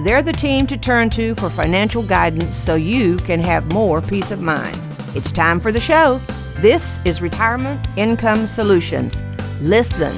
they're the team to turn to for financial guidance so you can have more peace of mind. It's time for the show. This is Retirement Income Solutions. Listen,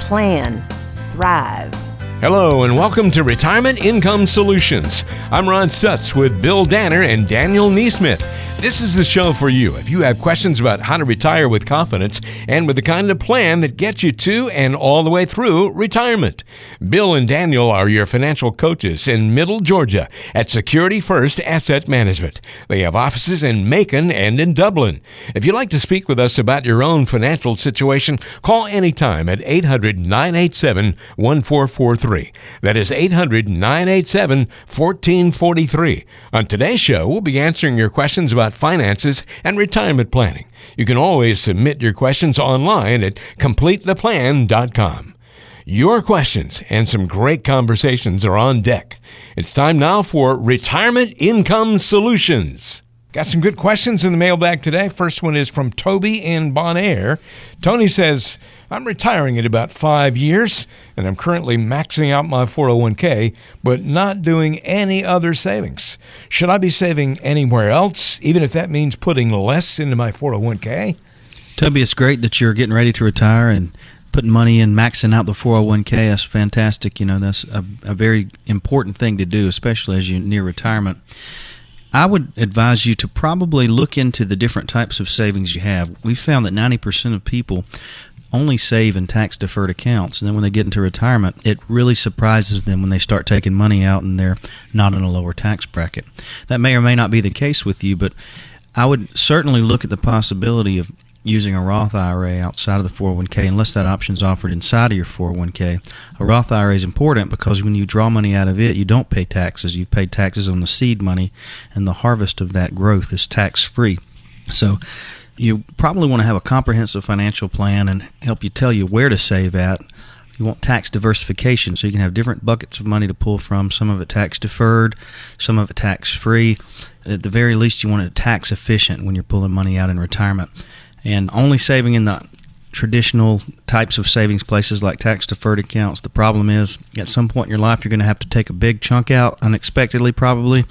plan, thrive. Hello, and welcome to Retirement Income Solutions. I'm Ron Stutz with Bill Danner and Daniel Neesmith. This is the show for you. If you have questions about how to retire with confidence and with the kind of plan that gets you to and all the way through retirement, Bill and Daniel are your financial coaches in Middle Georgia at Security First Asset Management. They have offices in Macon and in Dublin. If you'd like to speak with us about your own financial situation, call anytime at 800 987 1443. That is 800 987 1443. On today's show, we'll be answering your questions about finances and retirement planning. You can always submit your questions online at completetheplan.com. Your questions and some great conversations are on deck. It's time now for Retirement Income Solutions. Got some good questions in the mailbag today. First one is from Toby in Bonaire. Tony says, I'm retiring in about five years, and I'm currently maxing out my 401k, but not doing any other savings. Should I be saving anywhere else, even if that means putting less into my 401k? Toby, it's great that you're getting ready to retire and putting money in, maxing out the 401k. That's fantastic. You know, that's a, a very important thing to do, especially as you near retirement. I would advise you to probably look into the different types of savings you have. We found that 90% of people only save in tax deferred accounts. And then when they get into retirement, it really surprises them when they start taking money out and they're not in a lower tax bracket. That may or may not be the case with you, but I would certainly look at the possibility of using a Roth IRA outside of the 401k unless that option is offered inside of your 401k. A Roth IRA is important because when you draw money out of it, you don't pay taxes. You've paid taxes on the seed money, and the harvest of that growth is tax free. So you probably want to have a comprehensive financial plan and help you tell you where to save at. You want tax diversification so you can have different buckets of money to pull from, some of it tax deferred, some of it tax free. At the very least, you want it tax efficient when you're pulling money out in retirement and only saving in the traditional types of savings places like tax deferred accounts. The problem is at some point in your life, you're going to have to take a big chunk out unexpectedly, probably,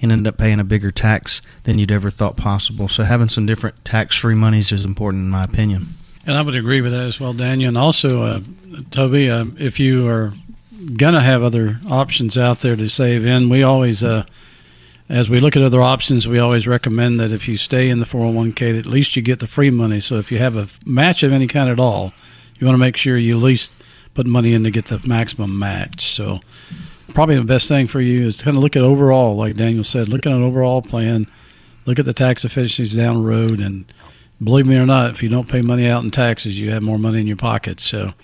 and end up paying a bigger tax than you'd ever thought possible. So having some different tax free monies is important, in my opinion. And I would agree with that as well, Daniel. And also, uh, Toby, uh, if you are going to have other options out there to save in, we always. Uh, as we look at other options, we always recommend that if you stay in the 401k, at least you get the free money. So if you have a match of any kind at all, you want to make sure you at least put money in to get the maximum match. So probably the best thing for you is to kind of look at overall, like Daniel said, look at an overall plan, look at the tax efficiencies down the road, and believe me or not, if you don't pay money out in taxes, you have more money in your pocket. So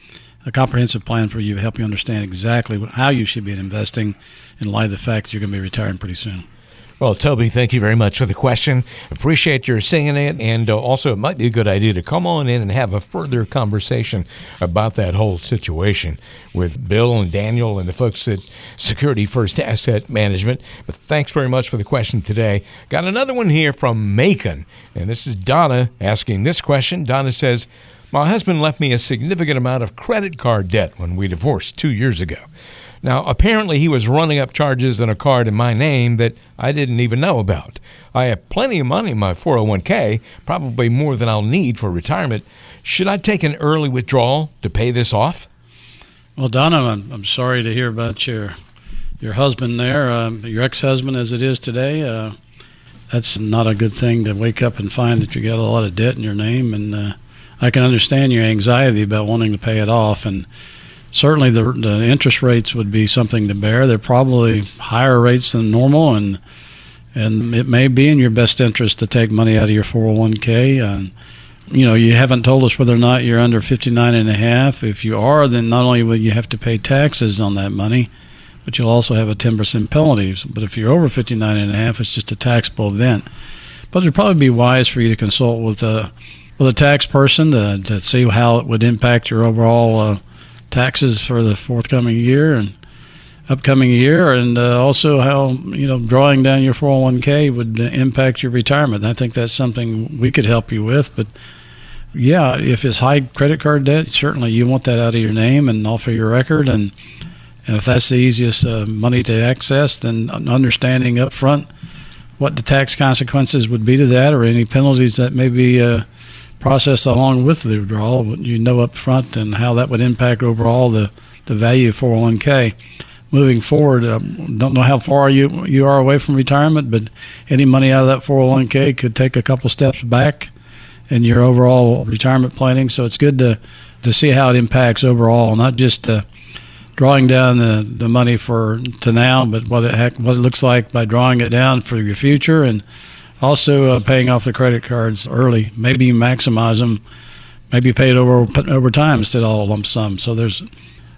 a comprehensive plan for you to help you understand exactly how you should be investing in light of the fact that you're going to be retiring pretty soon. Well, Toby, thank you very much for the question. Appreciate your singing it. And uh, also, it might be a good idea to come on in and have a further conversation about that whole situation with Bill and Daniel and the folks at Security First Asset Management. But thanks very much for the question today. Got another one here from Macon. And this is Donna asking this question. Donna says, My husband left me a significant amount of credit card debt when we divorced two years ago. Now, apparently, he was running up charges on a card in my name that I didn't even know about. I have plenty of money in my 401k, probably more than I'll need for retirement. Should I take an early withdrawal to pay this off? Well, Donna, I'm, I'm sorry to hear about your your husband there, um, your ex-husband as it is today. Uh, that's not a good thing to wake up and find that you got a lot of debt in your name, and uh, I can understand your anxiety about wanting to pay it off and certainly the, the interest rates would be something to bear. They're probably higher rates than normal, and and it may be in your best interest to take money out of your 401k. And you know, you haven't told us whether or not you're under 59 and a half. If you are, then not only will you have to pay taxes on that money, but you'll also have a 10% penalty. But if you're over 59 and a half, it's just a taxable event. but it'd probably be wise for you to consult with a with a tax person to, to see how it would impact your overall uh, taxes for the forthcoming year and upcoming year, and uh, also how you know drawing down your 401k would impact your retirement. I think that's something we could help you with, but yeah, if it's high credit card debt, certainly you want that out of your name and off of your record, and, and if that's the easiest uh, money to access, then understanding up front what the tax consequences would be to that, or any penalties that may be uh, processed along with the withdrawal, you know up front, and how that would impact overall the the value of 401k moving forward. Uh, don't know how far you you are away from retirement, but any money out of that 401k could take a couple steps back in your overall retirement planning. So it's good to to see how it impacts overall, not just uh, drawing down the, the money for to now, but what it what it looks like by drawing it down for your future, and also uh, paying off the credit cards early. Maybe maximize them. Maybe pay it over over time instead of all lump sum. So there's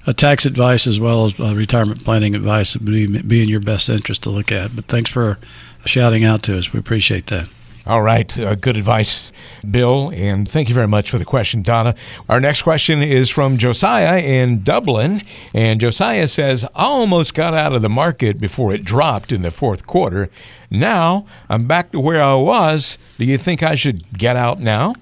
a tax advice as well as retirement planning advice that would be, be in your best interest to look at. But thanks for shouting out to us. We appreciate that. All right. Uh, good advice, Bill. And thank you very much for the question, Donna. Our next question is from Josiah in Dublin. And Josiah says, I almost got out of the market before it dropped in the fourth quarter. Now I'm back to where I was. Do you think I should get out now?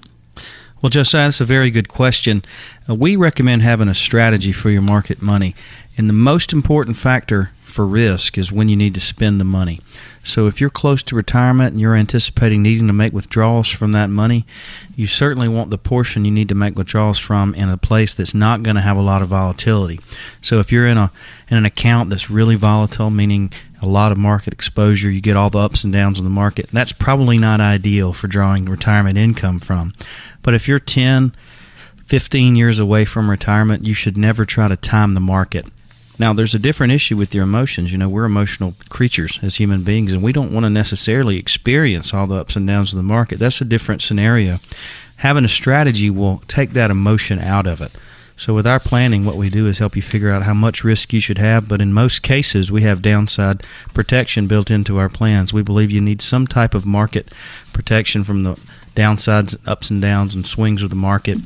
Well, Josiah, that's a very good question. Uh, we recommend having a strategy for your market money. And the most important factor for risk is when you need to spend the money. So if you're close to retirement and you're anticipating needing to make withdrawals from that money, you certainly want the portion you need to make withdrawals from in a place that's not going to have a lot of volatility. So if you're in a in an account that's really volatile, meaning a lot of market exposure, you get all the ups and downs of the market, that's probably not ideal for drawing retirement income from. But if you're 10, 15 years away from retirement, you should never try to time the market. Now, there's a different issue with your emotions. You know, we're emotional creatures as human beings, and we don't want to necessarily experience all the ups and downs of the market. That's a different scenario. Having a strategy will take that emotion out of it. So, with our planning, what we do is help you figure out how much risk you should have. But in most cases, we have downside protection built into our plans. We believe you need some type of market protection from the downsides, ups and downs, and swings of the market,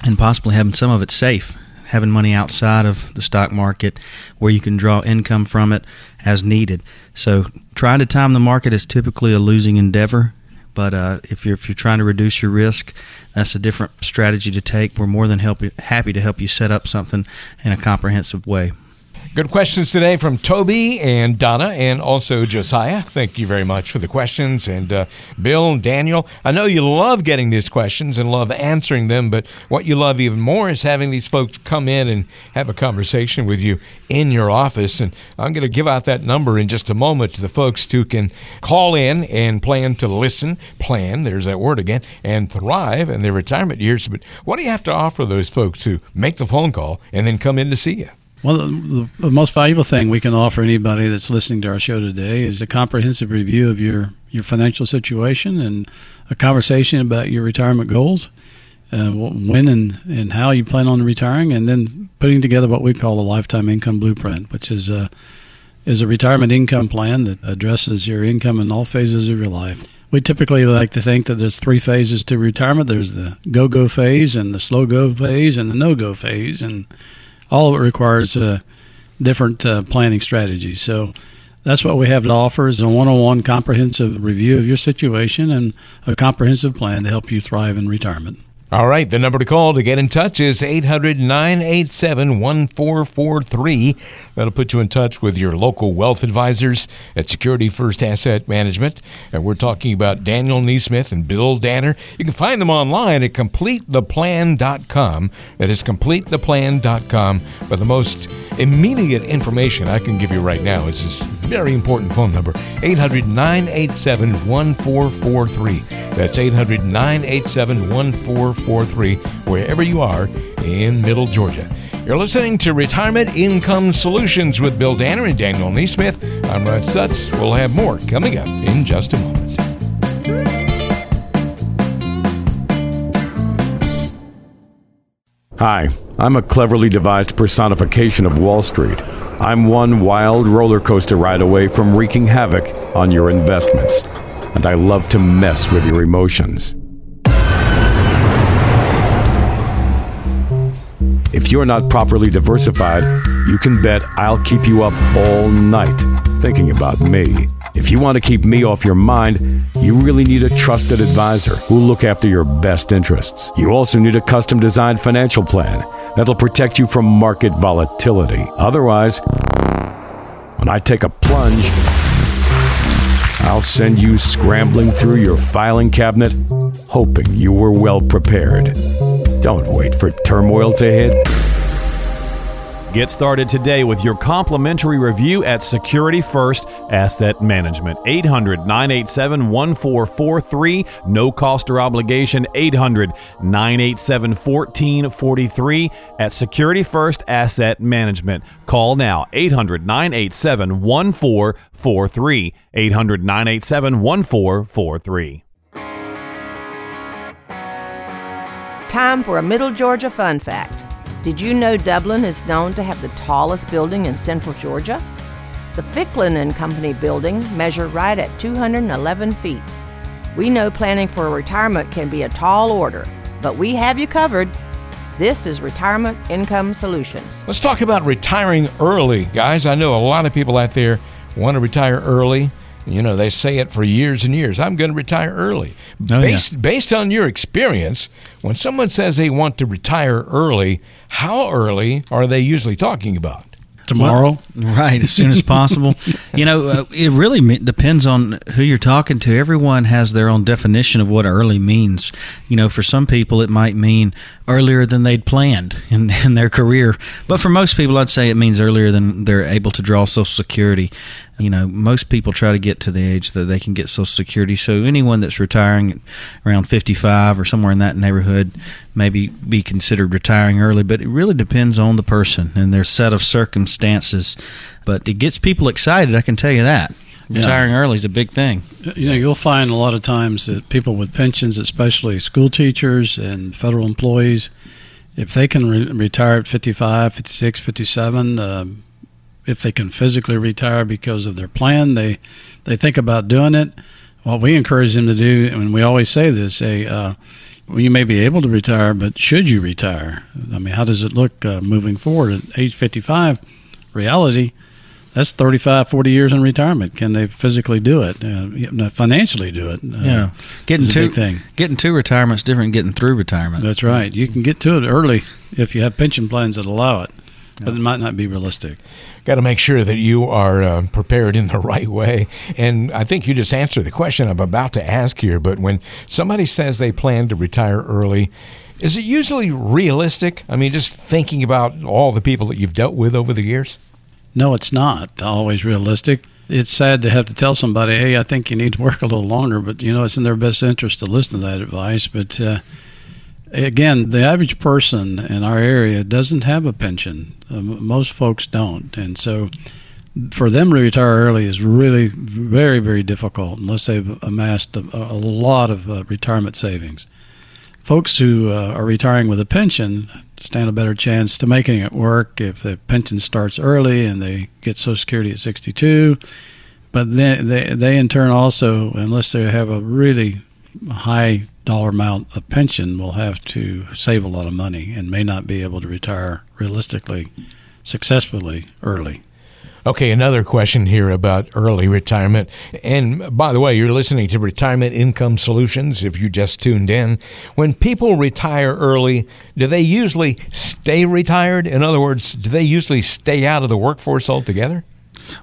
and possibly having some of it safe. Having money outside of the stock market where you can draw income from it as needed. So, trying to time the market is typically a losing endeavor. But uh, if you're if you're trying to reduce your risk, that's a different strategy to take. We're more than help happy to help you set up something in a comprehensive way. Good questions today from Toby and Donna and also Josiah. Thank you very much for the questions. And uh, Bill and Daniel, I know you love getting these questions and love answering them, but what you love even more is having these folks come in and have a conversation with you in your office. And I'm going to give out that number in just a moment to the folks who can call in and plan to listen, plan, there's that word again, and thrive in their retirement years. But what do you have to offer those folks who make the phone call and then come in to see you? Well, the, the, most valuable thing we can offer anybody that's listening to our show today is a comprehensive review of your, your financial situation and a conversation about your retirement goals, uh, when and, and how you plan on retiring, and then putting together what we call a lifetime income blueprint, which is a, is a retirement income plan that addresses your income in all phases of your life. We typically like to think that there's three phases to retirement. There's the go-go phase and the slow-go phase and the no-go phase, and all of it requires uh, different uh, planning strategies. So that's what we have to offer is a one-on-one comprehensive review of your situation and a comprehensive plan to help you thrive in retirement. All right, the number to call to get in touch is 800 987 1443. That'll put you in touch with your local wealth advisors at Security First Asset Management. And we're talking about Daniel Neesmith and Bill Danner. You can find them online at CompleteThePlan.com. That is CompleteThePlan.com. But the most immediate information I can give you right now is this very important phone number 800 987 1443. That's 800 987 1443, wherever you are in Middle Georgia. You're listening to Retirement Income Solutions with Bill Danner and Daniel Neesmith. I'm Rod Stutz. We'll have more coming up in just a moment. Hi, I'm a cleverly devised personification of Wall Street. I'm one wild roller coaster ride away from wreaking havoc on your investments. and I love to mess with your emotions. You're not properly diversified, you can bet I'll keep you up all night thinking about me. If you want to keep me off your mind, you really need a trusted advisor who'll look after your best interests. You also need a custom designed financial plan that'll protect you from market volatility. Otherwise, when I take a plunge, I'll send you scrambling through your filing cabinet, hoping you were well prepared. Don't wait for turmoil to hit. Get started today with your complimentary review at Security First Asset Management. 800 987 1443. No cost or obligation. 800 987 1443 at Security First Asset Management. Call now 800 987 1443. 800 987 1443. Time for a Middle Georgia fun fact. Did you know Dublin is known to have the tallest building in central Georgia? The Ficklin and Company building measured right at 211 feet. We know planning for retirement can be a tall order, but we have you covered. This is Retirement Income Solutions. Let's talk about retiring early, guys. I know a lot of people out there want to retire early. You know, they say it for years and years. I'm going to retire early. Oh, yeah. based based on your experience, when someone says they want to retire early, how early are they usually talking about? Tomorrow, Right, as soon as possible. you know, uh, it really depends on who you're talking to. Everyone has their own definition of what early means. You know, for some people, it might mean earlier than they'd planned in, in their career. But for most people, I'd say it means earlier than they're able to draw Social Security. You know, most people try to get to the age that they can get Social Security. So anyone that's retiring around 55 or somewhere in that neighborhood maybe be considered retiring early. But it really depends on the person and their set of circumstances. But it gets people excited, I can tell you that. Yeah. Retiring early is a big thing. you know, you'll find a lot of times that people with pensions, especially school teachers and federal employees, if they can re- retire at 55, 56, 57, um, if they can physically retire because of their plan, they they think about doing it. What we encourage them to do, and we always say this, say, uh, well, you may be able to retire, but should you retire? I mean, how does it look uh, moving forward at age 55? Reality, that's 35, 40 years in retirement. Can they physically do it? Uh, financially do it? Uh, Yeah, getting a to thing. getting to retirement is different. than Getting through retirement. That's right. You can get to it early if you have pension plans that allow it, but it might not be realistic. Got to make sure that you are uh, prepared in the right way. And I think you just answered the question I'm about to ask here. But when somebody says they plan to retire early, is it usually realistic? I mean, just thinking about all the people that you've dealt with over the years? No, it's not always realistic. It's sad to have to tell somebody, "Hey, I think you need to work a little longer," but you know it's in their best interest to listen to that advice. But uh, again, the average person in our area doesn't have a pension. Um, most folks don't, and so for them to retire early is really very, very difficult unless they've amassed a, a lot of uh, retirement savings. Folks who uh, are retiring with a pension stand a better chance to making it work if the pension starts early and they get Social Security at 62. But then they, they in turn also, unless they have a really high dollar amount of pension, will have to save a lot of money and may not be able to retire realistically, successfully early. Okay, another question here about early retirement. And by the way, you're listening to Retirement Income Solutions if you just tuned in. When people retire early, do they usually stay retired? In other words, do they usually stay out of the workforce altogether?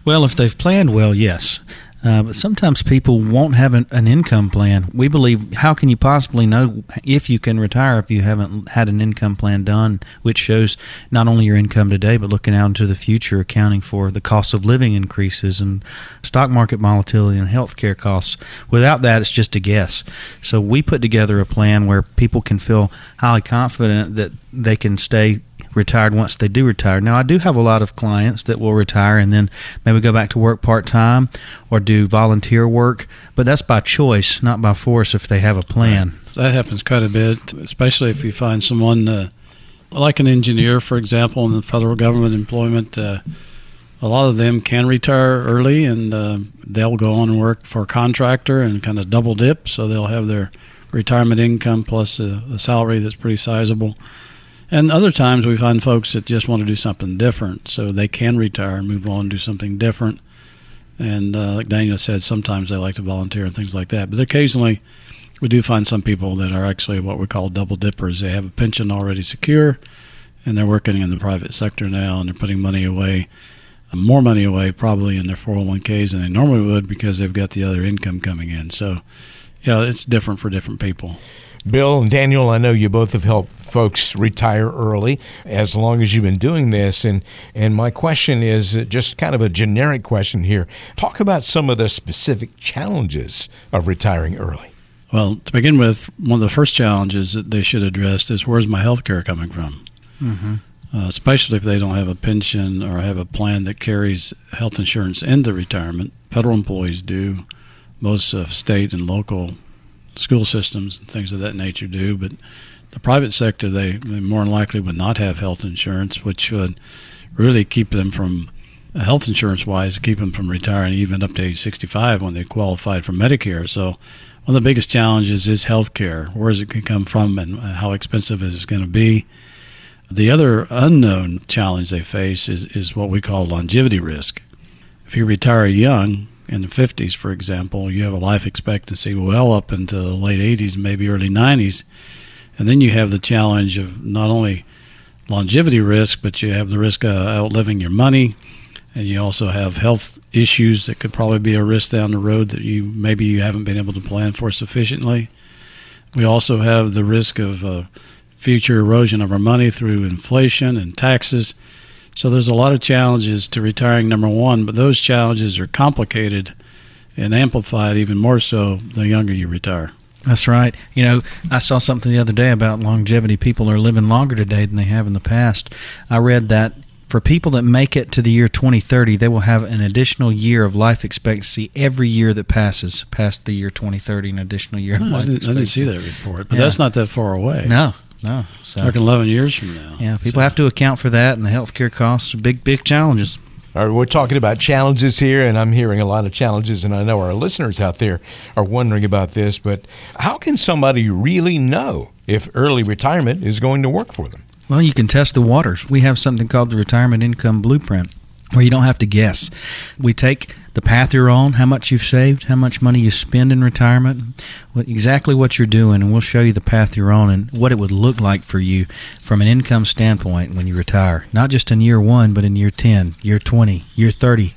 Well, if they've planned well, yes. Uh, but sometimes people won't have an, an income plan. We believe, how can you possibly know if you can retire if you haven't had an income plan done, which shows not only your income today, but looking out into the future, accounting for the cost of living increases and stock market volatility and healthcare costs. Without that, it's just a guess. So we put together a plan where people can feel highly confident that they can stay retired once they do retire. Now, I do have a lot of clients that will retire and then maybe go back to work part time or do volunteer work, but that's by choice, not by force if they have a plan. That happens quite a bit, especially if you find someone uh, like an engineer, for example, in the federal government employment. Uh, a lot of them can retire early and uh, they'll go on and work for a contractor and kind of double dip. So they'll have their retirement income plus a, a salary that's pretty sizable. And other times we find folks that just want to do something different, so they can retire and move on and do something different. And uh, like Daniel said, sometimes they like to volunteer and things like that. But occasionally, we do find some people that are actually what we call double dippers. They have a pension already secure, and they're working in the private sector now, and they're putting money away, uh, more money away probably in their 401ks than they normally would because they've got the other income coming in. So, yeah, it's different for different people. Bill and Daniel, I know you both have helped folks retire early as long as you've been doing this. And, and my question is just kind of a generic question here. Talk about some of the specific challenges of retiring early. Well, to begin with, one of the first challenges that they should address is where's my health care coming from? Mm-hmm. Uh, especially if they don't have a pension or have a plan that carries health insurance into retirement. Federal employees do. Most uh, state and local school systems and things of that nature do, but the private sector they, they more than likely would not have health insurance, which would really keep them from uh, health insurance wise keep them from retiring even up to age 65 when they qualified for Medicare. So one of the biggest challenges is health care. Where is it going to come from and uh, how expensive is it going to be? The other unknown challenge they face is, is what we call longevity risk. If you retire young, in the 50s, for example, you have a life expectancy well up into the late 80s, maybe early 90s. And then you have the challenge of not only longevity risk, but you have the risk of outliving your money. And you also have health issues that could probably be a risk down the road that you maybe you haven't been able to plan for sufficiently. We also have the risk of uh, future erosion of our money through inflation and taxes. So there's a lot of challenges to retiring, number one, but those challenges are complicated and amplified even more so the younger you retire. That's right. You know, I saw something the other day about longevity. People are living longer today than they have in the past. I read that for people that make it to the year 2030, they will have an additional year of life expectancy every year that passes past the year 2030. An additional year of life I didn't, expectancy. I didn't see that report, but Yeah. that's not that far away. No, no. So Like 11 years from now. yeah, people So- have to account for that, and the healthcare costs are big, big challenges. All right, we're talking about challenges here, and I'm hearing a lot of challenges, and I know our listeners out there are wondering about this. But how can somebody really know if early retirement is going to work for them? Well, you can test the waters. We have something called the Retirement Income Blueprint where you don't have to guess. We take the path you're on, how much you've saved, how much money you spend in retirement, what, exactly what you're doing, and we'll show you the path you're on and what it would look like for you from an income standpoint when you retire. Not just in year one, but in year 10, year 20, year 30.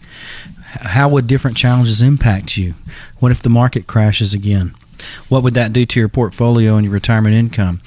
How would different challenges impact you? What if the market crashes again? What would that do to your portfolio and your retirement income?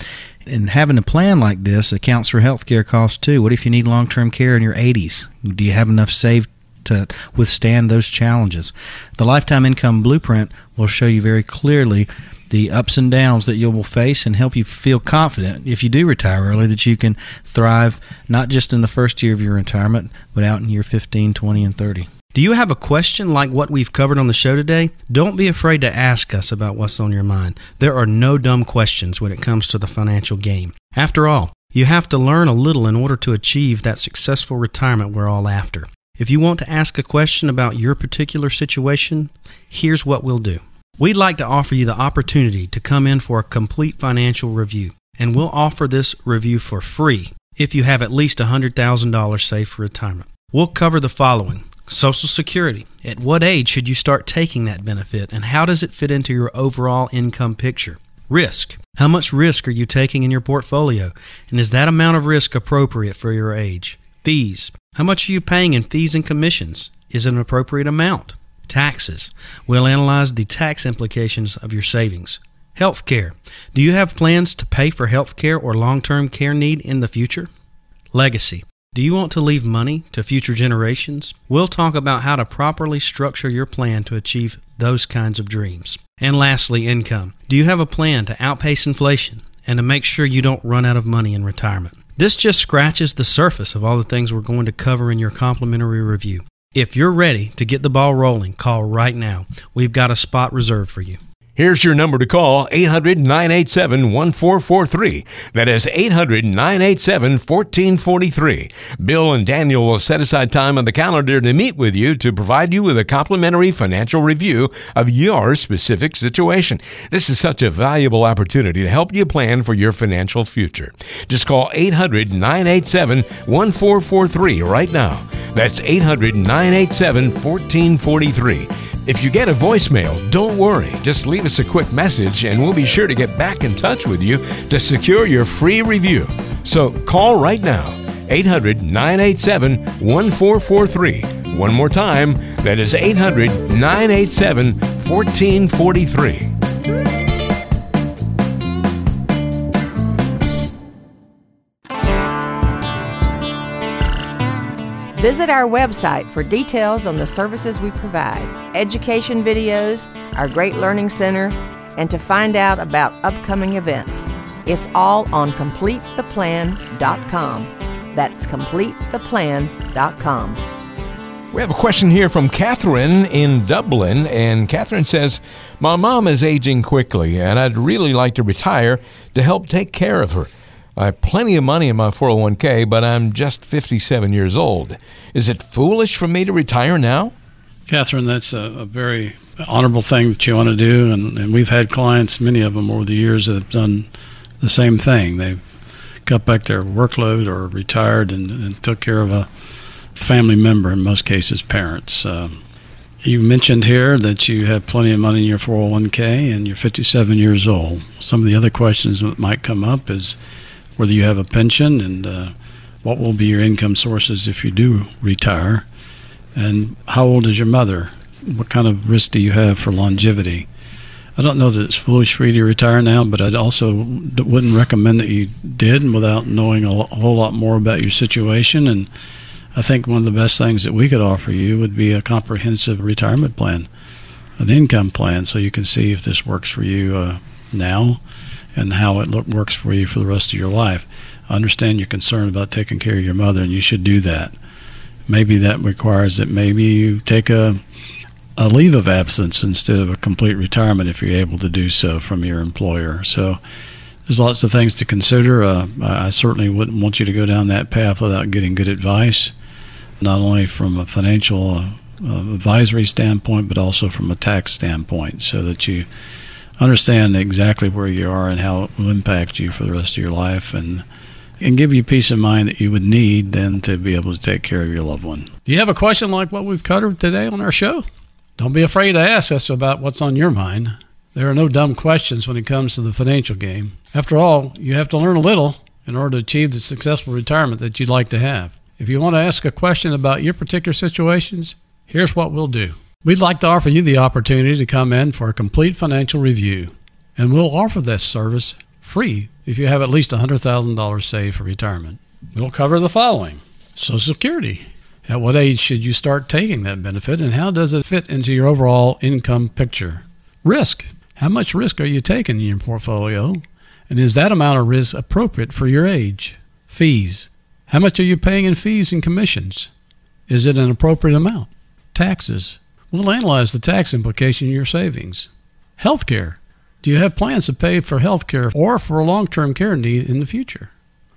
And having a plan like this accounts for healthcare costs too. What if you need long term care in your 80s? Do you have enough saved to withstand those challenges? The Lifetime Income Blueprint will show you very clearly the ups and downs that you will face and help you feel confident if you do retire early that you can thrive not just in the first year of your retirement, but out in year 15, 20, and 30. Do you have a question like what we've covered on the show today? Don't be afraid to ask us about what's on your mind. There are no dumb questions when it comes to the financial game. After all, you have to learn a little in order to achieve that successful retirement we're all after. If you want to ask a question about your particular situation, here's what we'll do. We'd like to offer you the opportunity to come in for a complete financial review, and we'll offer this review for free if you have at least $100,000 saved for retirement. We'll cover the following Social Security. At what age should you start taking that benefit, and how does it fit into your overall income picture? Risk. How much risk are you taking in your portfolio, and is that amount of risk appropriate for your age? Fees. How much are you paying in fees and commissions? Is it an appropriate amount? Taxes. We'll analyze the tax implications of your savings. Health care. Do you have plans to pay for health care or long term care need in the future? Legacy. Do you want to leave money to future generations? We'll talk about how to properly structure your plan to achieve those kinds of dreams. And lastly, income. Do you have a plan to outpace inflation and to make sure you don't run out of money in retirement? This just scratches the surface of all the things we're going to cover in your complimentary review. If you're ready to get the ball rolling, call right now. We've got a spot reserved for you. Here's your number to call 800 987 1443. That is 800 987 1443. Bill and Daniel will set aside time on the calendar to meet with you to provide you with a complimentary financial review of your specific situation. This is such a valuable opportunity to help you plan for your financial future. Just call 800 987 1443 right now. That's 800 987 1443. If you get a voicemail, don't worry. Just leave us a quick message and we'll be sure to get back in touch with you to secure your free review. So call right now 800 987 1443. One more time, that is 800 987 1443. Visit our website for details on the services we provide, education videos, our great learning center, and to find out about upcoming events. It's all on CompleteThePlan.com. That's CompleteThePlan.com. We have a question here from Catherine in Dublin, and Catherine says, My mom is aging quickly, and I'd really like to retire to help take care of her. I have plenty of money in my 401k, but I'm just 57 years old. Is it foolish for me to retire now? Catherine, that's a, a very honorable thing that you want to do. And, and, we've had clients, many of them over the years, that have done the same thing. They've cut back their workload or retired and, and took care of a family member, in most cases, parents. Um, you mentioned here that you have plenty of money in your 401k and you're 57 years old. Some of the other questions that might come up is whether you have a pension and uh, what will be your income sources if you do retire, and how old is your mother? What kind of risk do you have for longevity? I don't know that it's foolish for you to retire now, but I also wouldn't recommend that you did without knowing a whole lot more about your situation. And I think one of the best things that we could offer you would be a comprehensive retirement plan, an income plan, so you can see if this works for you uh, now and how it look, works for you for the rest of your life. I understand your concern about taking care of your mother, and you should do that. Maybe that requires that maybe you take a a leave of absence instead of a complete retirement if you're able to do so from your employer. So there's lots of things to consider. Uh, I certainly wouldn't want you to go down that path without getting good advice, not only from a financial uh, advisory standpoint, but also from a tax standpoint, so that you understand exactly where you are and how it will impact you for the rest of your life and and give you peace of mind that you would need then to be able to take care of your loved one. Do you have a question like what we've covered today on our show? Don't be afraid to ask us about what's on your mind. There are no dumb questions when it comes to the financial game. After all, you have to learn a little in order to achieve the successful retirement that you'd like to have. If you want to ask a question about your particular situations, here's what we'll do. We'd like to offer you the opportunity to come in for a complete financial review, and we'll offer this service free if you have at least $100,000 saved for retirement. We'll cover the following Social Security. At what age should you start taking that benefit, and how does it fit into your overall income picture? Risk. How much risk are you taking in your portfolio? And is that amount of risk appropriate for your age? Fees. How much are you paying in fees and commissions? Is it an appropriate amount? Taxes. We'll analyze the tax implication of your savings. Healthcare. Do you have plans to pay for healthcare or for a long term care need in the future?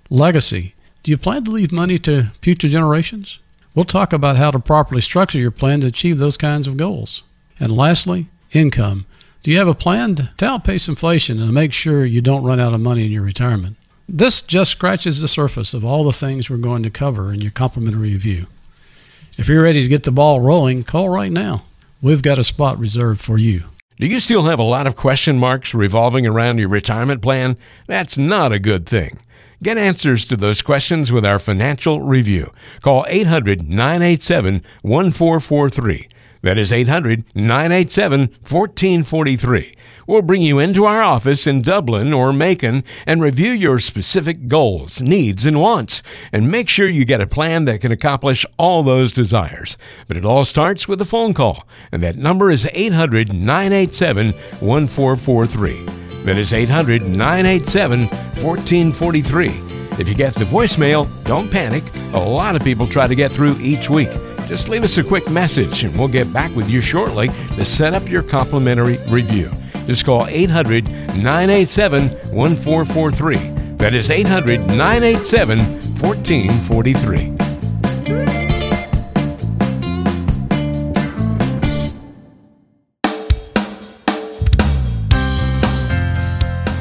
Legacy. Do you plan to leave money to future generations? We'll talk about how to properly structure your plan to achieve those kinds of goals. And lastly, income. Do you have a plan to outpace inflation and make sure you don't run out of money in your retirement? This just scratches the surface of all the things we're going to cover in your complimentary review. If you're ready to get the ball rolling, call right now we've got a spot reserved for you. Do you still have a lot of question marks revolving around your retirement plan? That's not a good thing. Get answers to those questions with our financial review. Call 800 987 1443. That is 800 987 1443. We'll bring you into our office in Dublin or Macon and review your specific goals, needs, and wants, and make sure you get a plan that can accomplish all those desires. But it all starts with a phone call, and that number is 800 987 1443. That is 800 987 1443. If you get the voicemail, don't panic. A lot of people try to get through each week. Just leave us a quick message and we'll get back with you shortly to set up your complimentary review. Just call 800 987 1443. That is 800 987 1443.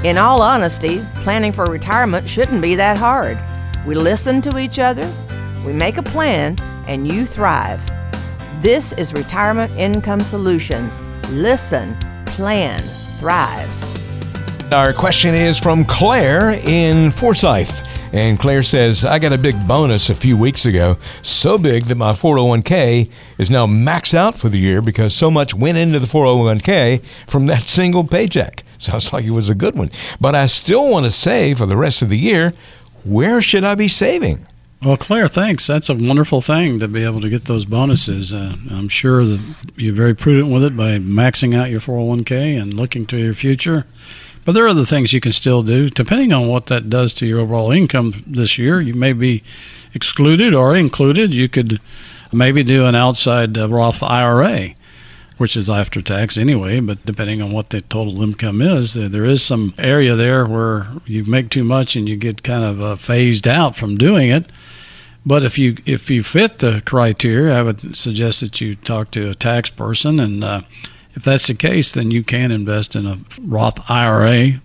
In all honesty, planning for retirement shouldn't be that hard. We listen to each other, we make a plan, and you thrive. This is Retirement Income Solutions. Listen, plan, thrive. Our question is from Claire in Forsyth. And Claire says, I got a big bonus a few weeks ago, so big that my 401k is now maxed out for the year because so much went into the 401k from that single paycheck. Sounds like it was a good one. But I still want to save for the rest of the year. Where should I be saving? Well, Claire, thanks. That's a wonderful thing to be able to get those bonuses. Uh, I'm sure that you're very prudent with it by maxing out your 401k and looking to your future. But there are other things you can still do. Depending on what that does to your overall income this year, you may be excluded or included. You could maybe do an outside uh, Roth IRA, which is after tax anyway, but depending on what the total income is, there is some area there where you make too much and you get kind of uh, phased out from doing it. But if you if you fit the criteria, I would suggest that you talk to a tax person and uh, if that's the case, then you can invest in a Roth IRA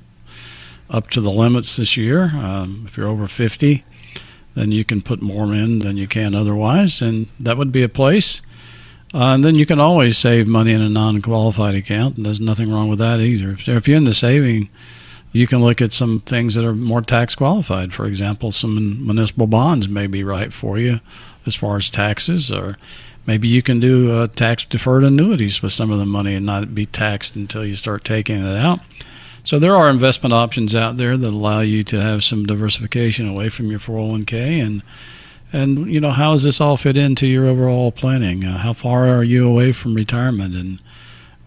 up to the limits this year. Um, if you're over 50, then you can put more in than you can otherwise, and that would be a place. Uh, and then you can always save money in a non-qualified account. And there's nothing wrong with that either. So if you're in the saving, you can look at some things that are more tax qualified. For example, some municipal bonds may be right for you as far as taxes, or maybe you can do uh, tax deferred annuities with some of the money and not be taxed until you start taking it out. So there are investment options out there that allow you to have some diversification away from your 401k and and you know how does this all fit into your overall planning? Uh, how far are you away from retirement and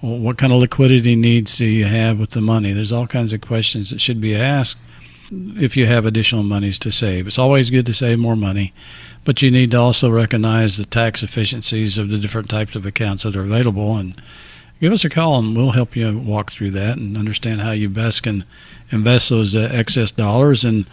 what kind of liquidity needs do you have with the money? There's all kinds of questions that should be asked if you have additional monies to save. It's always good to save more money, but you need to also recognize the tax efficiencies of the different types of accounts that are available and give us a call and we'll help you walk through that and understand how you best can invest those uh, excess dollars and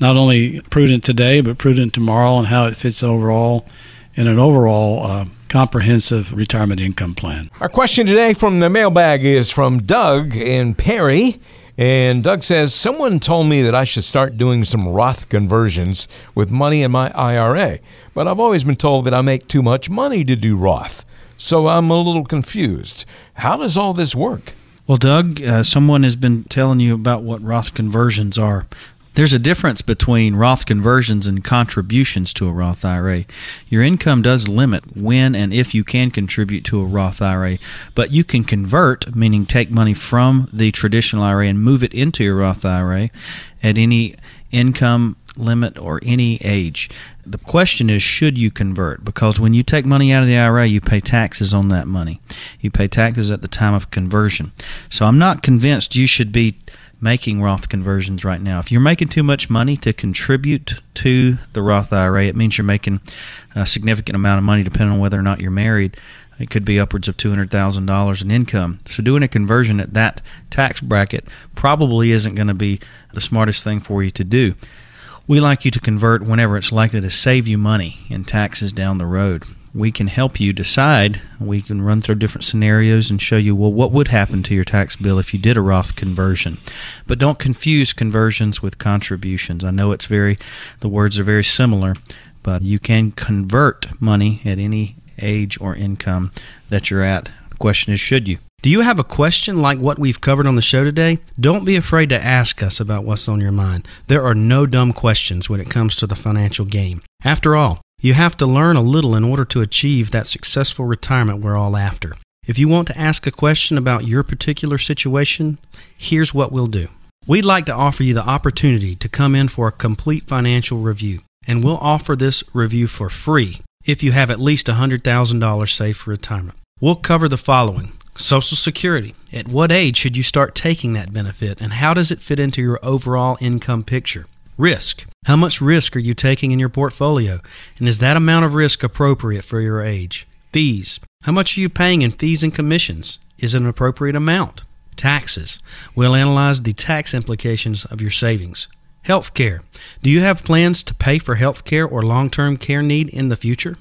not only prudent today but prudent tomorrow and how it fits overall in an overall uh, comprehensive retirement income plan. Our question today from the mailbag is from Doug in Perry. And Doug says, Someone told me that I should start doing some Roth conversions with money in my IRA, but I've always been told that I make too much money to do Roth. So I'm a little confused. How does all this work? Well, Doug, uh, someone has been telling you about what Roth conversions are. There's a difference between Roth conversions and contributions to a Roth IRA. Your income does limit when and if you can contribute to a Roth IRA, but you can convert, meaning take money from the traditional IRA and move it into your Roth IRA at any income limit or any age. The question is, should you convert? Because when you take money out of the IRA, you pay taxes on that money. You pay taxes at the time of conversion. So I'm not convinced you should be making Roth conversions right now. If you're making too much money to contribute to the Roth IRA, it means you're making a significant amount of money depending on whether or not you're married. It could be upwards of $200,000 in income. So, doing a conversion at that tax bracket probably isn't going to be the smartest thing for you to do. We like you to convert whenever it's likely to save you money in taxes down the road we can help you decide. We can run through different scenarios and show you, well, what would happen to your tax bill if you did a Roth conversion. But don't confuse conversions with contributions. I know it's very, the words are very similar, but you can convert money at any age or income that you're at. The question is, should you? Do you have a question like what we've covered on the show today? Don't be afraid to ask us about what's on your mind. There are no dumb questions when it comes to the financial game. After all, you have to learn a little in order to achieve that successful retirement we're all after. If you want to ask a question about your particular situation, here's what we'll do. We'd like to offer you the opportunity to come in for a complete financial review, and we'll offer this review for free if you have at least $100,000 saved for retirement. We'll cover the following Social Security. At what age should you start taking that benefit, and how does it fit into your overall income picture? Risk. How much risk are you taking in your portfolio? And is that amount of risk appropriate for your age? Fees. How much are you paying in fees and commissions? Is it an appropriate amount? Taxes. We'll analyze the tax implications of your savings. Healthcare. Do you have plans to pay for healthcare or long term care need in the future?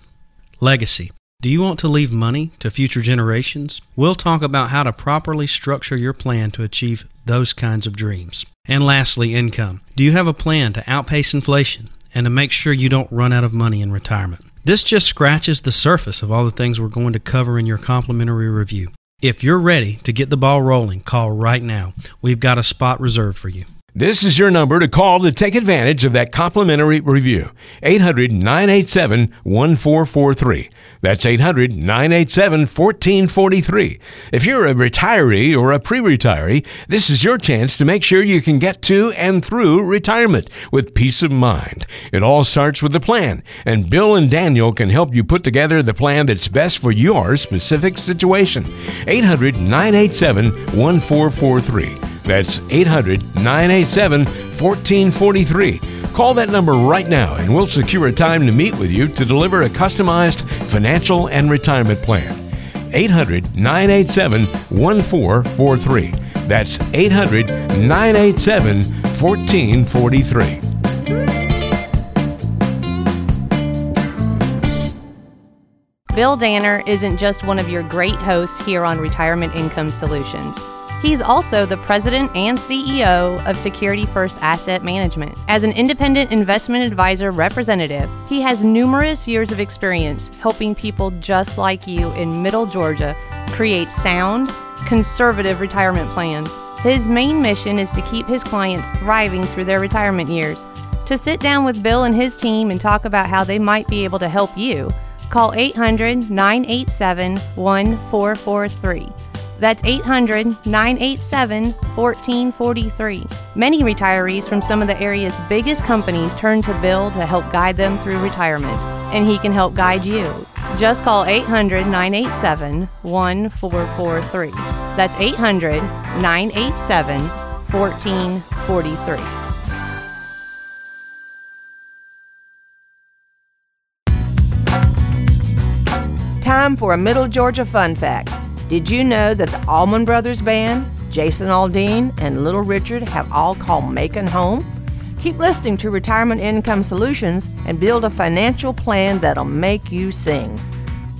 Legacy. Do you want to leave money to future generations? We'll talk about how to properly structure your plan to achieve those kinds of dreams. And lastly, income. Do you have a plan to outpace inflation and to make sure you don't run out of money in retirement? This just scratches the surface of all the things we're going to cover in your complimentary review. If you're ready to get the ball rolling, call right now. We've got a spot reserved for you. This is your number to call to take advantage of that complimentary review. 800 987 1443. That's 800 987 1443. If you're a retiree or a pre retiree, this is your chance to make sure you can get to and through retirement with peace of mind. It all starts with a plan, and Bill and Daniel can help you put together the plan that's best for your specific situation. 800 987 1443. That's 800 987 1443. Call that number right now and we'll secure a time to meet with you to deliver a customized financial and retirement plan. 800 987 1443. That's 800 987 1443. Bill Danner isn't just one of your great hosts here on Retirement Income Solutions. He's also the president and CEO of Security First Asset Management. As an independent investment advisor representative, he has numerous years of experience helping people just like you in Middle Georgia create sound, conservative retirement plans. His main mission is to keep his clients thriving through their retirement years. To sit down with Bill and his team and talk about how they might be able to help you, call 800 987 1443. That's 800 987 1443. Many retirees from some of the area's biggest companies turn to Bill to help guide them through retirement, and he can help guide you. Just call 800 987 1443. That's 800 987 1443. Time for a Middle Georgia fun fact. Did you know that the Allman Brothers Band, Jason Aldean, and Little Richard have all called Macon home? Keep listening to Retirement Income Solutions and build a financial plan that'll make you sing.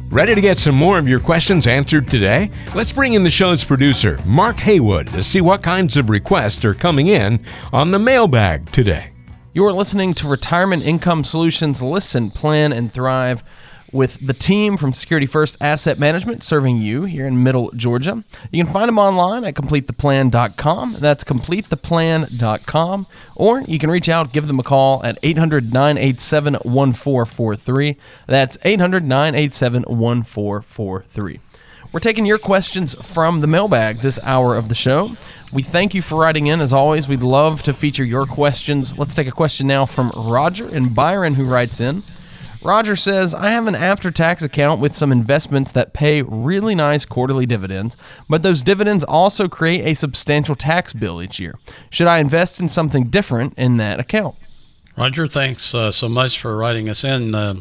Ready to get some more of your questions answered today? Let's bring in the show's producer, Mark Haywood, to see what kinds of requests are coming in on the mailbag today. You're listening to Retirement Income Solutions Listen, Plan, and Thrive with the team from Security First Asset Management serving you here in Middle Georgia. You can find them online at completetheplan.com. That's completetheplan.com. Or you can reach out, give them a call at 800 987 1443. That's 800 987 1443. We're taking your questions from the mailbag this hour of the show. We thank you for writing in. As always, we'd love to feature your questions. Let's take a question now from Roger and Byron, who writes in. Roger says, I have an after tax account with some investments that pay really nice quarterly dividends, but those dividends also create a substantial tax bill each year. Should I invest in something different in that account? Roger, thanks uh, so much for writing us in. Uh,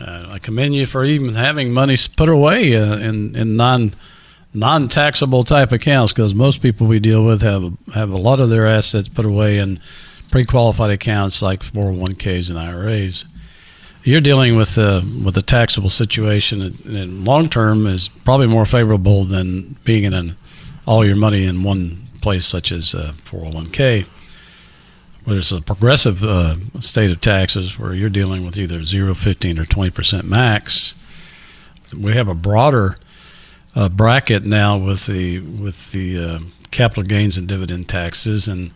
uh, I commend you for even having money put away uh, in, in non non taxable type accounts because most people we deal with have have a lot of their assets put away in pre qualified accounts like 401ks and IRAs you're dealing with a with a taxable situation, and long term is probably more favorable than being in an all your money in one place, such as uh, 401k, where there's a progressive uh, state of taxes where you're dealing with either 0, 15, or 20 percent max. We have a broader uh, bracket now with the with the uh, capital gains and dividend taxes, and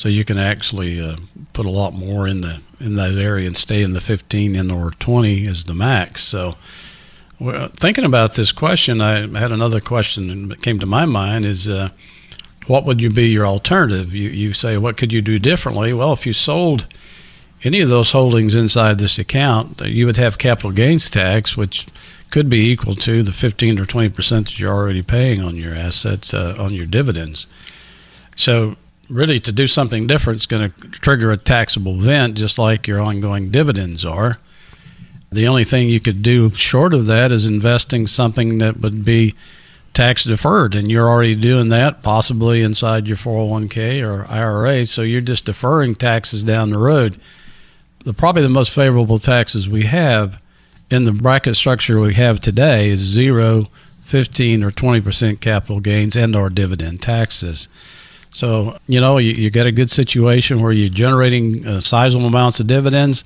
so you can actually uh, put a lot more in the in that area and stay in the 15 and or 20 is the max. So, thinking about this question, I had another question that came to my mind: is uh, what would you be your alternative? You you say what could you do differently? Well, if you sold any of those holdings inside this account, you would have capital gains tax, which could be equal to the 15 or 20 percent that you're already paying on your assets uh, on your dividends. So really to do something different is going to trigger a taxable event, just like your ongoing dividends are. The only thing you could do short of that is investing something that would be tax deferred, and you're already doing that possibly inside your 401k or IRA. So you're just deferring taxes down the road. The probably the most favorable taxes we have in the bracket structure we have today is zero, 15, or 20 percent capital gains and or dividend taxes. So you know you, you get a good situation where you're generating uh, sizable amounts of dividends.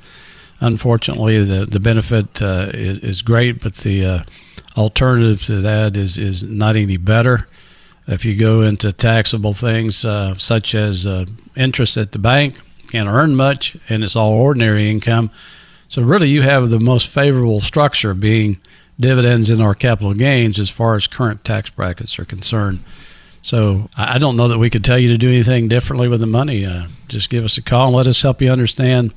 Unfortunately, the the benefit uh, is, is great, but the uh, alternative to that is is not any better. If you go into taxable things uh, such as uh, interest at the bank, can't earn much, and it's all ordinary income. So really, you have the most favorable structure being dividends in our capital gains as far as current tax brackets are concerned. So I don't know that we could tell you to do anything differently with the money. Uh, just give us a call and let us help you understand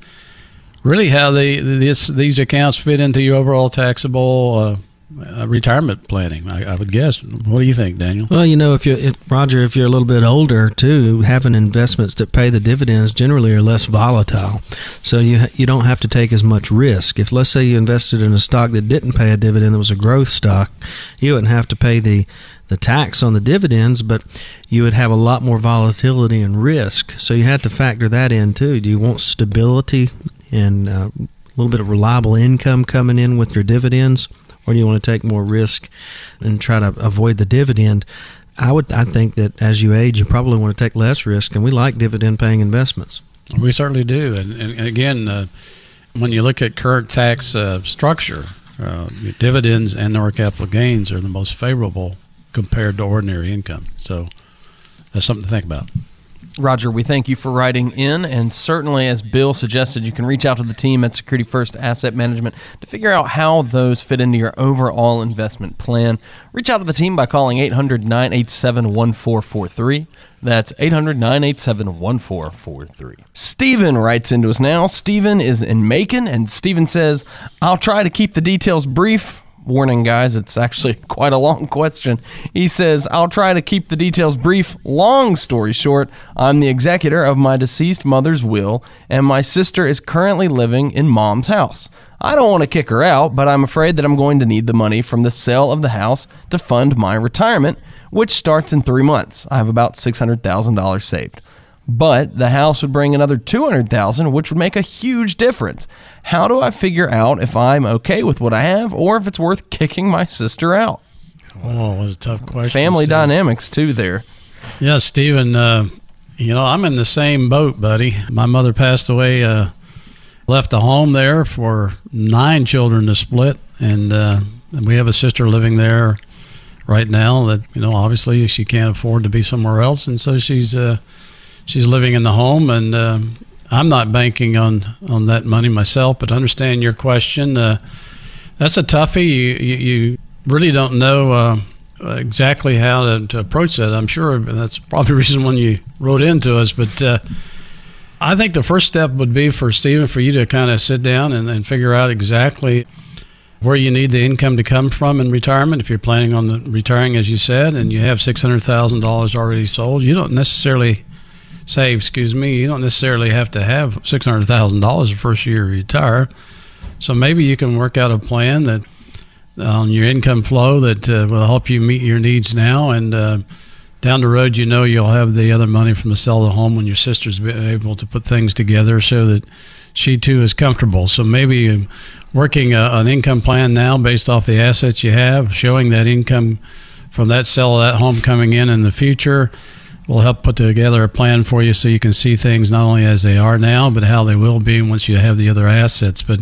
really how they this these accounts fit into your overall taxable uh, retirement planning. I, I, would guess. What do you think, Daniel? Well, you know, if if, Roger, if you're a little bit older too, having investments that pay the dividends generally are less volatile, so you you don't have to take as much risk. If let's say you invested in a stock that didn't pay a dividend, that was a growth stock, you wouldn't have to pay the the tax on the dividends, but you would have a lot more volatility and risk. So you have to factor that in too. Do you want stability and uh, a little bit of reliable income coming in with your dividends? Or do you want to take more risk and try to avoid the dividend? I would. I think that as you age, you probably want to take less risk, and we like dividend-paying investments. We certainly do, and, and again, uh, when you look at current tax uh, structure, uh, dividends and or capital gains are the most favorable compared to ordinary income. So that's something to think about. Roger, we thank you for writing in, and certainly, as Bill suggested, you can reach out to the team at Security First Asset Management to figure out how those fit into your overall investment plan. Reach out to the team by calling 800 987 1443. That's 800 987 1443. Stephen writes into us now. Stephen is in Macon, and Stephen says, I'll try to keep the details brief warning, guys, it's actually quite a long question. He says, I'll try to keep the details brief. Long story short, I'm the executor of my deceased mother's will, and my sister is currently living in mom's house. I don't want to kick her out, but I'm afraid that I'm going to need the money from the sale of the house to fund my retirement, which starts in three months. I have about $600,000 saved but the house would bring another 200,000 which would make a huge difference. How do I figure out if I'm okay with what I have or if it's worth kicking my sister out? Oh, what a tough question. Family Steve. dynamics too there. Yeah, Stephen, uh, you know, I'm in the same boat, buddy. My mother passed away uh, left a home there for nine children to split and uh, we have a sister living there right now that, you know, obviously she can't afford to be somewhere else and so she's uh, she's living in the home, and uh, I'm not banking on on that money myself. But understand your question. Uh, that's a toughie. You, you, you really don't know uh, exactly how to, to, approach that. I'm sure that's probably the reason when you wrote into us. But uh, I think the first step would be for Stephen for you to kind of sit down and, and figure out exactly where you need the income to come from in retirement. If you're planning on retiring, as you said, and you have six hundred thousand dollars already sold, you don't necessarily save, excuse me, you don't necessarily have to have six hundred thousand dollars the first year you retire. So maybe you can work out a plan that on your income flow that uh, will help you meet your needs now and. Uh, down the road, you know you'll have the other money from the sale of the home when your sister's able to put things together so that she too is comfortable. So maybe working a, an income plan now based off the assets you have, showing that income from that sale of that home coming in in the future, we'll help put together a plan for you so you can see things not only as they are now, but how they will be once you have the other assets. But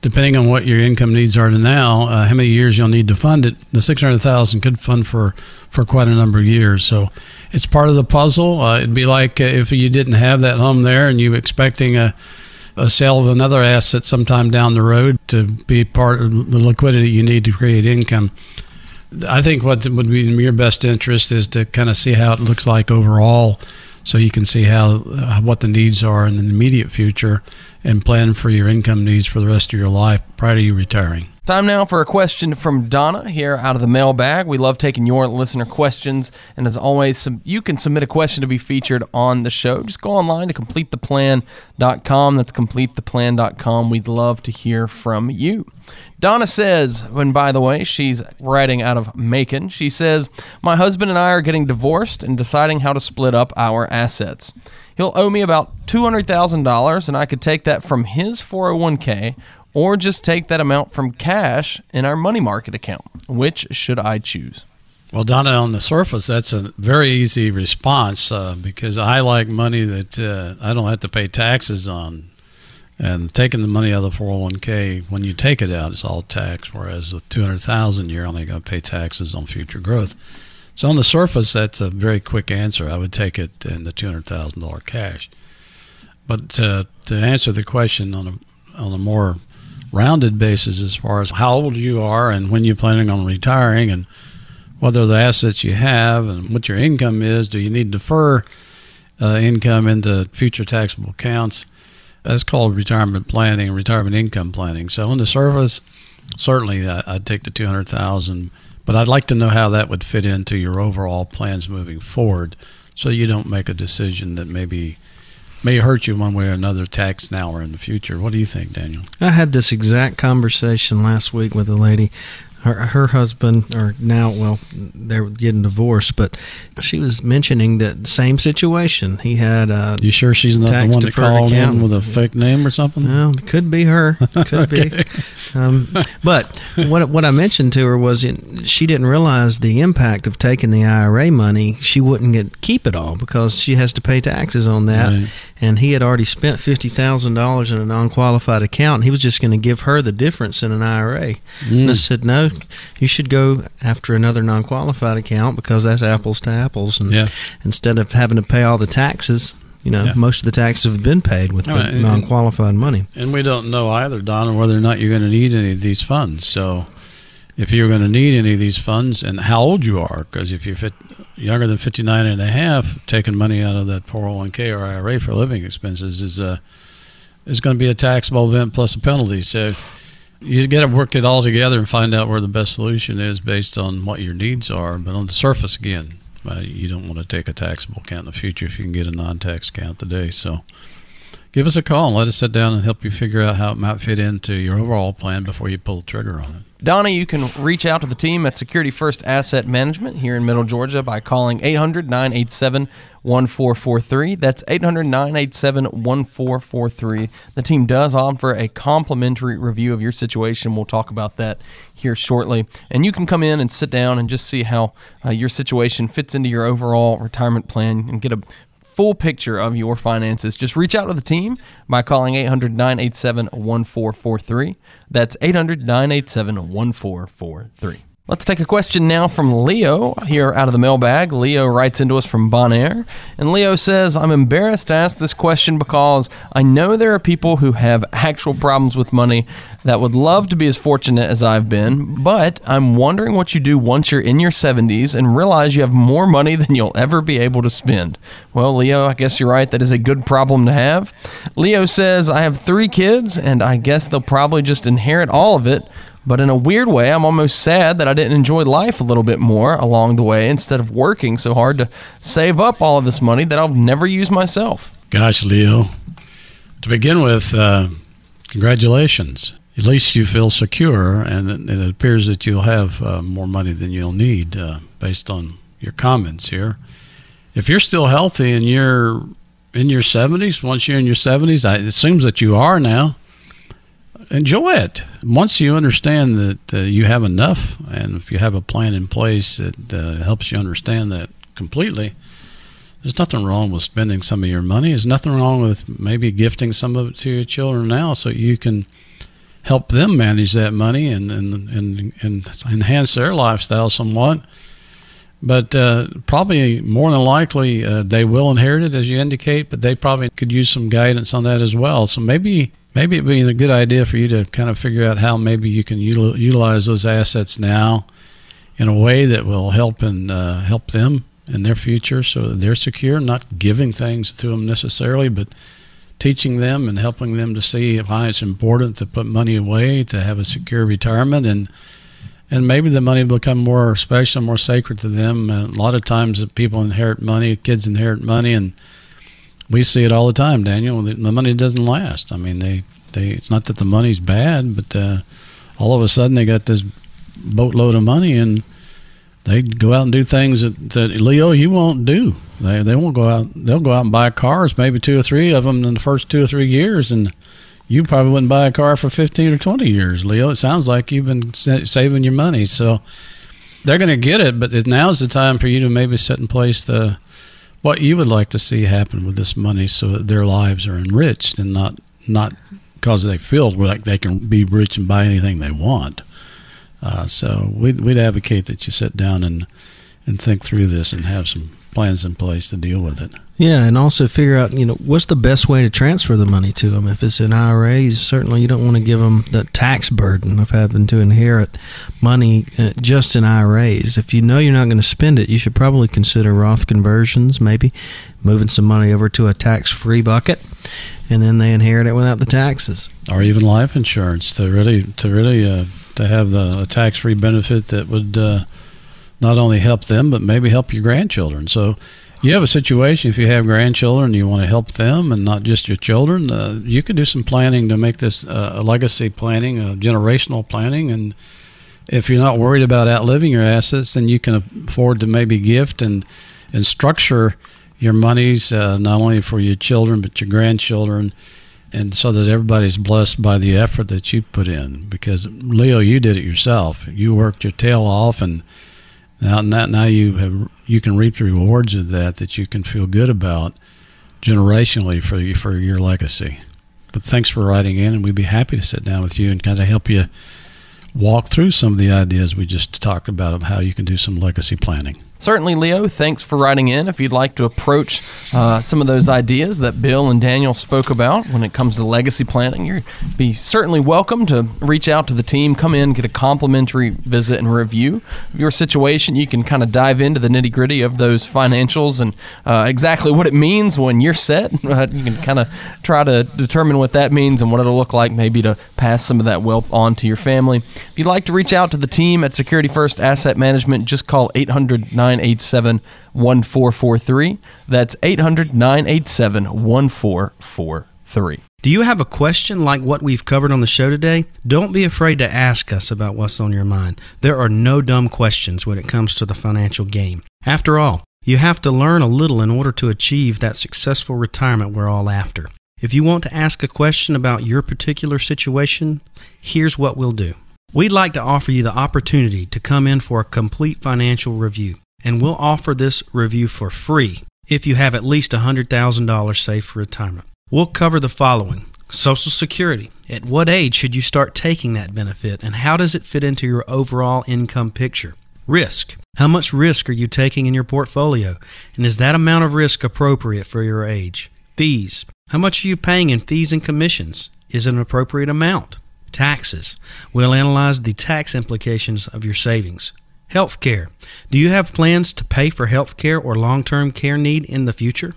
depending on what your income needs are now, uh, how many years you'll need to fund it, the six hundred thousand could fund for for quite a number of years. So it's part of the puzzle. Uh, it'd be like uh, if you didn't have that home there and you expecting a a sale of another asset sometime down the road to be part of the liquidity you need to create income. I think what would be in your best interest is to kind of see how it looks like overall, so you can see how uh, what the needs are in the immediate future, and plan for your income needs for the rest of your life prior to you retiring. Time now for a question from Donna here out of the mailbag. We love taking your listener questions. And as always, you can submit a question to be featured on the show. Just go online to completetheplan.com. That's completetheplan.com. We'd love to hear from you. Donna says, and by the way, she's writing out of Macon. She says, My husband and I are getting divorced and deciding how to split up our assets. He'll owe me about $200,000, and I could take that from his 401k or just take that amount from cash in our money market account. Which should I choose? Well, Donna, on the surface, that's a very easy response uh, because I like money that uh, I don't have to pay taxes on. And taking the money out of the 401k, when you take it out, it's all tax. Whereas the 200000 you're only going to pay taxes on future growth. So on the surface, that's a very quick answer. I would take it in the $200,000 cash. But uh, to answer the question on a, on a more rounded basis as far as how old you are and when you're planning on retiring and are the assets you have and what your income is. Do you need to defer uh, income into future taxable accounts? That's called retirement planning, retirement income planning. So on the surface, certainly uh, I'd take the two hundred thousand, but I'd like to know how that would fit into your overall plans moving forward, so you don't make a decision that maybe may hurt you one way or another, tax now or in the future. What do you think, Daniel? I had this exact conversation last week with a lady her, her husband, or now, well, they're getting divorced, but she was mentioning that same situation. He had a. You sure she's not the one that called account. in with a fake name or something? Well, could be her. Could okay. be. Um, but what what I mentioned to her was she didn't realize the impact of taking the IRA money. She wouldn't get keep it all because she has to pay taxes on that. Right. And he had already spent fifty thousand dollars in a non qualified account. he was just going to give her the difference in an IRA. Mm. And I said, no, you should go after another non-qualified account because that's apples to apples. And yeah. instead of having to pay all the taxes, you know, yeah. most of the taxes have been paid with the right. non-qualified money. And we don't know either, Don, whether or not you're going to need any of these funds. So if you're going to need any of these funds and how old you are, because if you're fit, younger than 59 and a half, taking money out of that 401k or IRA for living expenses is a, is going to be a taxable event plus a penalty. So you got to work it all together and find out where the best solution is based on what your needs are. But on the surface, again, uh, you don't want to take a taxable account in the future if you can get a non-tax account today. So give us a call and let us sit down and help you figure out how it might fit into your overall plan before you pull the trigger on it. Donna, you can reach out to the team at Security First Asset Management here in Middle Georgia by calling 800 987 1443. That's 800 987 1443. The team does offer a complimentary review of your situation. We'll talk about that here shortly. And you can come in and sit down and just see how uh, your situation fits into your overall retirement plan and get a full picture of your finances, just reach out to the team by calling 800 987 1443. That's 800 987 1443. Let's take a question now from Leo here out of the mailbag. Leo writes into us from Bonaire. And Leo says, I'm embarrassed to ask this question because I know there are people who have actual problems with money that would love to be as fortunate as I've been, but I'm wondering what you do once you're in your 70s and realize you have more money than you'll ever be able to spend. Well, Leo, I guess you're right. That is a good problem to have. Leo says, I have three kids, and I guess they'll probably just inherit all of it. But in a weird way, I'm almost sad that I didn't enjoy life a little bit more along the way instead of working so hard to save up all of this money that I'll never use myself. Gosh, Leo. To begin with, uh, congratulations. At least you feel secure, and it, appears that you'll have uh, more money than you'll need uh, based on your comments here. If you're still healthy and you're in your 70s, once you're in your 70s, I, it seems that you are now enjoy it. Once you understand that uh, you have enough, and if you have a plan in place that uh, helps you understand that completely, there's nothing wrong with spending some of your money. There's nothing wrong with maybe gifting some of it to your children now so you can help them manage that money and, and, and, and enhance their lifestyle somewhat. But uh, probably more than likely, uh, they will inherit it, as you indicate, but they probably could use some guidance on that as well. So maybe maybe it'd be a good idea for you to kind of figure out how maybe you can util- utilize those assets now in a way that will help and uh, help them in their future so that they're secure not giving things to them necessarily but teaching them and helping them to see why it's important to put money away to have a secure retirement and and maybe the money will become more special, more sacred to them. Uh, a lot of times, people inherit money, kids inherit money, and we see it all the time, Daniel. The, money doesn't last. I mean, they, they it's not that the money's bad, but uh, all of a sudden they got this boatload of money and they go out and do things that, that Leo you won't do. They they won't go out. They'll go out and buy cars, maybe two or three of them in the first two or three years, and you probably wouldn't buy a car for fifteen or twenty years, Leo. It sounds like you've been sa- saving your money, so they're going to get it. But now's the time for you to maybe set in place the what you would like to see happen with this money, so that their lives are enriched and not not because they feel like they can be rich and buy anything they want. Uh, so we'd, we'd advocate that you sit down and and think through this and have some plans in place to deal with it. Yeah, and also figure out, you know, what's the best way to transfer the money to them. If it's in IRAs, certainly you don't want to give them the tax burden of having to inherit money uh, just in IRAs. If you know you're not going to spend it, you should probably consider Roth conversions, maybe moving some money over to a tax-free bucket, and then they inherit it without the taxes. Or even life insurance to really to really uh, to have the tax-free benefit that would uh, not only help them but maybe help your grandchildren. So you have a situation if you have grandchildren you want to help them and not just your children uh, you could do some planning to make this uh, a legacy planning a generational planning. And if you're not worried about outliving your assets then you can afford to maybe gift and and structure your monies uh, not only for your children but your grandchildren and so that everybody's blessed by the effort that you put in. Because leo you did it yourself. You worked your tail off and now, now, now you have you can reap the rewards of that that you can feel good about generationally for you, for your legacy. But thanks for writing in, and we'd be happy to sit down with you and kind of help you walk through some of the ideas we just talked about of how you can do some legacy planning. Certainly, Leo, thanks for writing in. If you'd like to approach uh, some of those ideas that Bill and Daniel spoke about when it comes to legacy planning, you'd be certainly welcome to reach out to the team, come in, get a complimentary visit and review of your situation. You can kind of dive into the nitty gritty of those financials and uh, exactly what it means when you're set. You can kind of try to determine what that means and what it'll look like maybe to pass some of that wealth on to your family. If you'd like to reach out to the team at Security First Asset Management, just call 800 987 1443. That's 800 987 1443. Do you have a question like what we've covered on the show today? Don't be afraid to ask us about what's on your mind. There are no dumb questions when it comes to the financial game. After all, you have to learn a little in order to achieve that successful retirement we're all after. If you want to ask a question about your particular situation, here's what we'll do. We'd like to offer you the opportunity to come in for a complete financial review, and we'll offer this review for free if you have at least $100,000 saved for retirement. We'll cover the following Social Security. At what age should you start taking that benefit, and how does it fit into your overall income picture? Risk. How much risk are you taking in your portfolio, and is that amount of risk appropriate for your age? Fees. How much are you paying in fees and commissions? Is it an appropriate amount? Taxes. We'll analyze the tax implications of your savings. Health care. Do you have plans to pay for health care or long term care need in the future?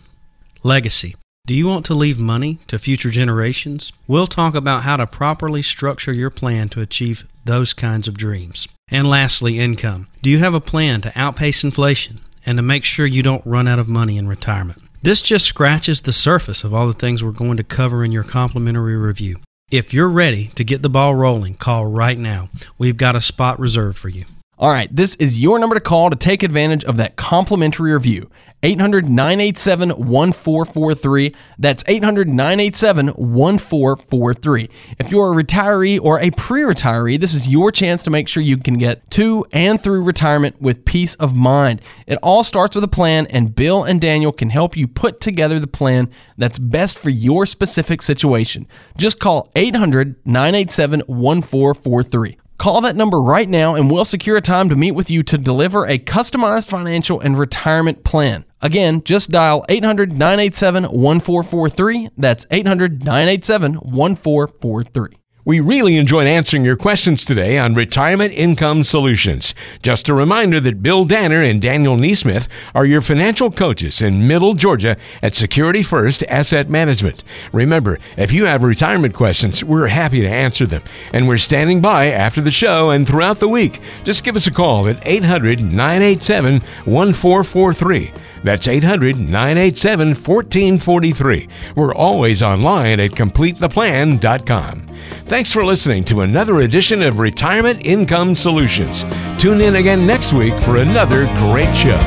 Legacy. Do you want to leave money to future generations? We'll talk about how to properly structure your plan to achieve those kinds of dreams. And lastly, income. Do you have a plan to outpace inflation and to make sure you don't run out of money in retirement? This just scratches the surface of all the things we're going to cover in your complimentary review. If you're ready to get the ball rolling, call right now. We've got a spot reserved for you. All right, this is your number to call to take advantage of that complimentary review. 800 987 1443. That's 800 987 1443. If you're a retiree or a pre retiree, this is your chance to make sure you can get to and through retirement with peace of mind. It all starts with a plan, and Bill and Daniel can help you put together the plan that's best for your specific situation. Just call 800 987 1443. Call that number right now and we'll secure a time to meet with you to deliver a customized financial and retirement plan. Again, just dial 800 987 1443. That's 800 987 1443. We really enjoyed answering your questions today on Retirement Income Solutions. Just a reminder that Bill Danner and Daniel Neesmith are your financial coaches in Middle Georgia at Security First Asset Management. Remember, if you have retirement questions, we're happy to answer them. And we're standing by after the show and throughout the week. Just give us a call at 800 987 1443. That's 800 987 1443. We're always online at CompleteThePlan.com. Thanks for listening to another edition of Retirement Income Solutions. Tune in again next week for another great show.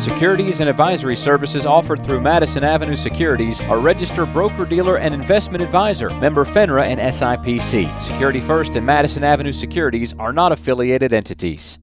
Securities and advisory services offered through Madison Avenue Securities are registered broker dealer and investment advisor, member FINRA and SIPC. Security First and Madison Avenue Securities are not affiliated entities.